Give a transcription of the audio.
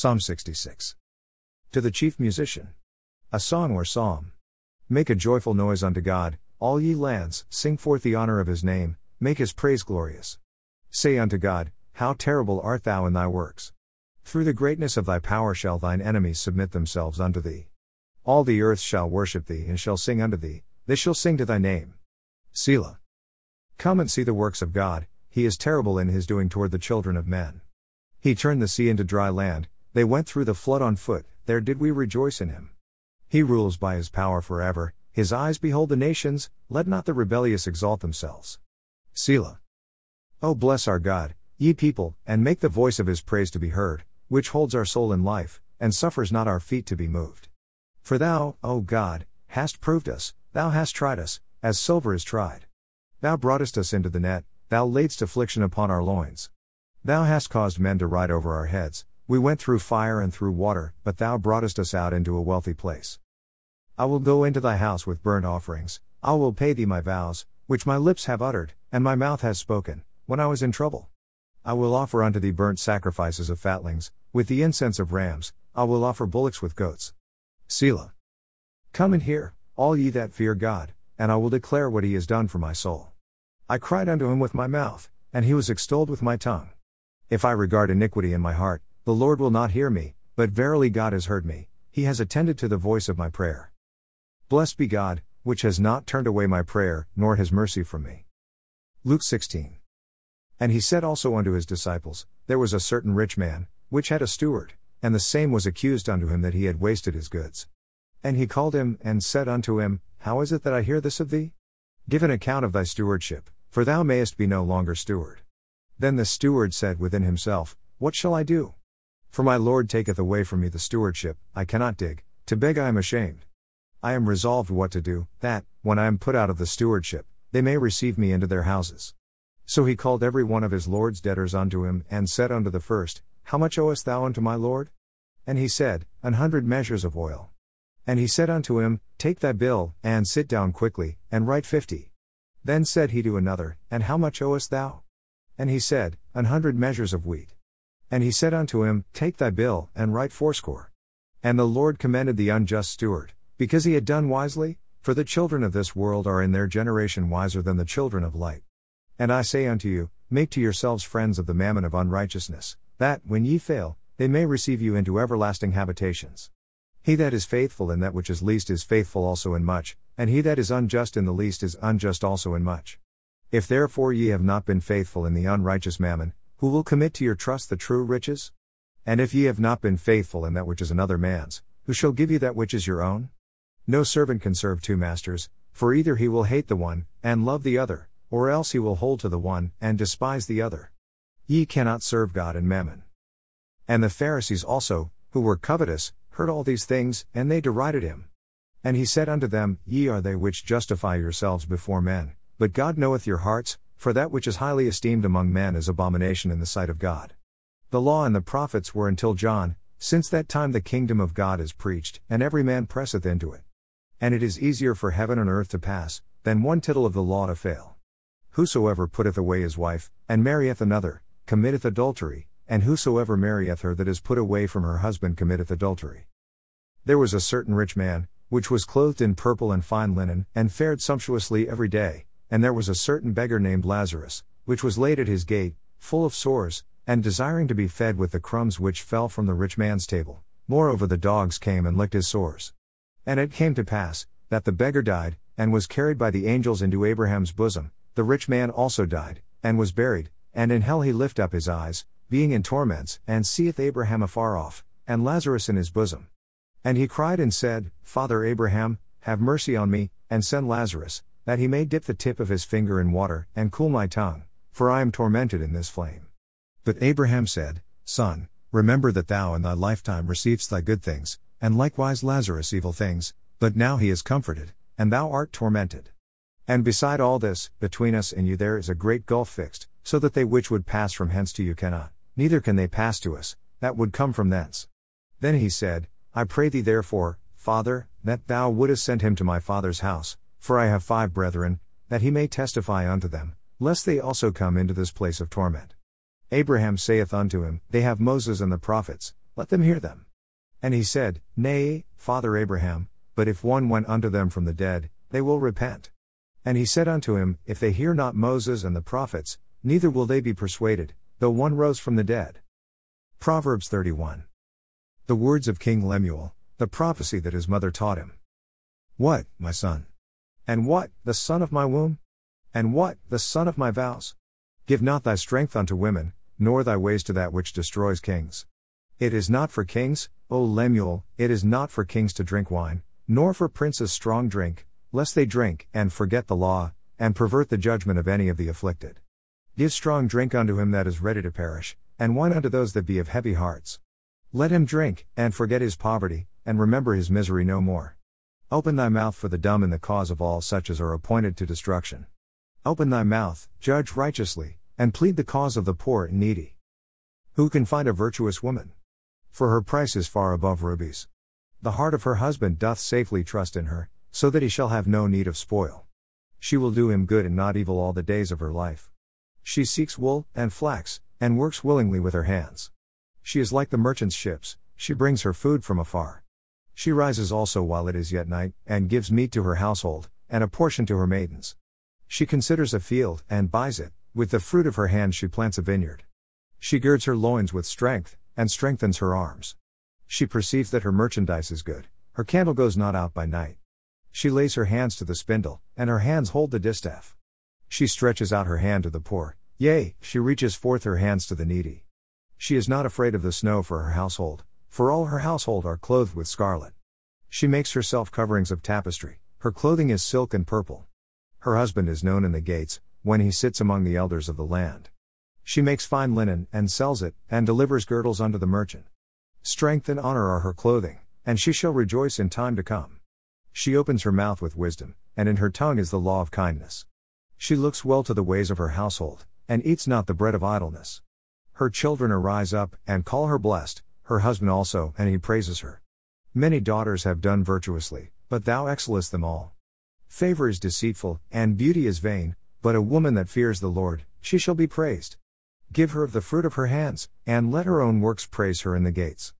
Psalm 66. To the chief musician. A song or psalm. Make a joyful noise unto God, all ye lands, sing forth the honor of his name, make his praise glorious. Say unto God, How terrible art thou in thy works! Through the greatness of thy power shall thine enemies submit themselves unto thee. All the earth shall worship thee and shall sing unto thee, they shall sing to thy name. Selah. Come and see the works of God, he is terrible in his doing toward the children of men. He turned the sea into dry land, they went through the flood on foot, there did we rejoice in him. He rules by his power forever, his eyes behold the nations, let not the rebellious exalt themselves. Selah. O bless our God, ye people, and make the voice of his praise to be heard, which holds our soul in life, and suffers not our feet to be moved. For thou, O God, hast proved us, thou hast tried us, as silver is tried. Thou broughtest us into the net, thou laidst affliction upon our loins. Thou hast caused men to ride over our heads, we went through fire and through water, but thou broughtest us out into a wealthy place. I will go into thy house with burnt offerings, I will pay thee my vows, which my lips have uttered, and my mouth has spoken, when I was in trouble. I will offer unto thee burnt sacrifices of fatlings, with the incense of rams, I will offer bullocks with goats. Selah. Come and hear, all ye that fear God, and I will declare what he has done for my soul. I cried unto him with my mouth, and he was extolled with my tongue. If I regard iniquity in my heart, the Lord will not hear me, but verily God has heard me, he has attended to the voice of my prayer. Blessed be God, which has not turned away my prayer, nor his mercy from me. Luke 16. And he said also unto his disciples, There was a certain rich man, which had a steward, and the same was accused unto him that he had wasted his goods. And he called him, and said unto him, How is it that I hear this of thee? Give an account of thy stewardship, for thou mayest be no longer steward. Then the steward said within himself, What shall I do? For my Lord taketh away from me the stewardship, I cannot dig, to beg I am ashamed. I am resolved what to do, that, when I am put out of the stewardship, they may receive me into their houses. So he called every one of his Lord's debtors unto him, and said unto the first, How much owest thou unto my Lord? And he said, An hundred measures of oil. And he said unto him, Take thy bill, and sit down quickly, and write fifty. Then said he to another, And how much owest thou? And he said, An hundred measures of wheat. And he said unto him, Take thy bill, and write fourscore. And the Lord commended the unjust steward, because he had done wisely, for the children of this world are in their generation wiser than the children of light. And I say unto you, Make to yourselves friends of the mammon of unrighteousness, that, when ye fail, they may receive you into everlasting habitations. He that is faithful in that which is least is faithful also in much, and he that is unjust in the least is unjust also in much. If therefore ye have not been faithful in the unrighteous mammon, who will commit to your trust the true riches? And if ye have not been faithful in that which is another man's, who shall give you that which is your own? No servant can serve two masters, for either he will hate the one, and love the other, or else he will hold to the one, and despise the other. Ye cannot serve God and mammon. And the Pharisees also, who were covetous, heard all these things, and they derided him. And he said unto them, Ye are they which justify yourselves before men, but God knoweth your hearts, for that which is highly esteemed among men is abomination in the sight of God. The law and the prophets were until John, since that time the kingdom of God is preached, and every man presseth into it. And it is easier for heaven and earth to pass, than one tittle of the law to fail. Whosoever putteth away his wife, and marrieth another, committeth adultery, and whosoever marrieth her that is put away from her husband committeth adultery. There was a certain rich man, which was clothed in purple and fine linen, and fared sumptuously every day, and there was a certain beggar named Lazarus, which was laid at his gate, full of sores, and desiring to be fed with the crumbs which fell from the rich man's table. Moreover, the dogs came and licked his sores. And it came to pass, that the beggar died, and was carried by the angels into Abraham's bosom. The rich man also died, and was buried, and in hell he lift up his eyes, being in torments, and seeth Abraham afar off, and Lazarus in his bosom. And he cried and said, Father Abraham, have mercy on me, and send Lazarus, that he may dip the tip of his finger in water, and cool my tongue, for I am tormented in this flame. But Abraham said, Son, remember that thou in thy lifetime receivest thy good things, and likewise Lazarus evil things, but now he is comforted, and thou art tormented. And beside all this, between us and you there is a great gulf fixed, so that they which would pass from hence to you cannot, neither can they pass to us, that would come from thence. Then he said, I pray thee therefore, Father, that thou wouldest send him to my father's house, for I have five brethren, that he may testify unto them, lest they also come into this place of torment. Abraham saith unto him, They have Moses and the prophets, let them hear them. And he said, Nay, Father Abraham, but if one went unto them from the dead, they will repent. And he said unto him, If they hear not Moses and the prophets, neither will they be persuaded, though one rose from the dead. Proverbs 31. The words of King Lemuel, the prophecy that his mother taught him. What, my son? And what, the son of my womb? And what, the son of my vows? Give not thy strength unto women, nor thy ways to that which destroys kings. It is not for kings, O Lemuel, it is not for kings to drink wine, nor for princes strong drink, lest they drink, and forget the law, and pervert the judgment of any of the afflicted. Give strong drink unto him that is ready to perish, and wine unto those that be of heavy hearts. Let him drink, and forget his poverty, and remember his misery no more. Open thy mouth for the dumb in the cause of all such as are appointed to destruction. Open thy mouth, judge righteously, and plead the cause of the poor and needy. Who can find a virtuous woman? For her price is far above rubies. The heart of her husband doth safely trust in her, so that he shall have no need of spoil. She will do him good and not evil all the days of her life. She seeks wool and flax, and works willingly with her hands. She is like the merchant's ships, she brings her food from afar. She rises also while it is yet night, and gives meat to her household, and a portion to her maidens. She considers a field, and buys it, with the fruit of her hands she plants a vineyard. She girds her loins with strength, and strengthens her arms. She perceives that her merchandise is good, her candle goes not out by night. She lays her hands to the spindle, and her hands hold the distaff. She stretches out her hand to the poor, yea, she reaches forth her hands to the needy. She is not afraid of the snow for her household, for all her household are clothed with scarlet. She makes herself coverings of tapestry, her clothing is silk and purple. Her husband is known in the gates, when he sits among the elders of the land. She makes fine linen, and sells it, and delivers girdles unto the merchant. Strength and honor are her clothing, and she shall rejoice in time to come. She opens her mouth with wisdom, and in her tongue is the law of kindness. She looks well to the ways of her household, and eats not the bread of idleness. Her children arise up, and call her blessed, her husband also, and he praises her. Many daughters have done virtuously, but thou excellest them all. Favor is deceitful, and beauty is vain, but a woman that fears the Lord, she shall be praised. Give her of the fruit of her hands, and let her own works praise her in the gates.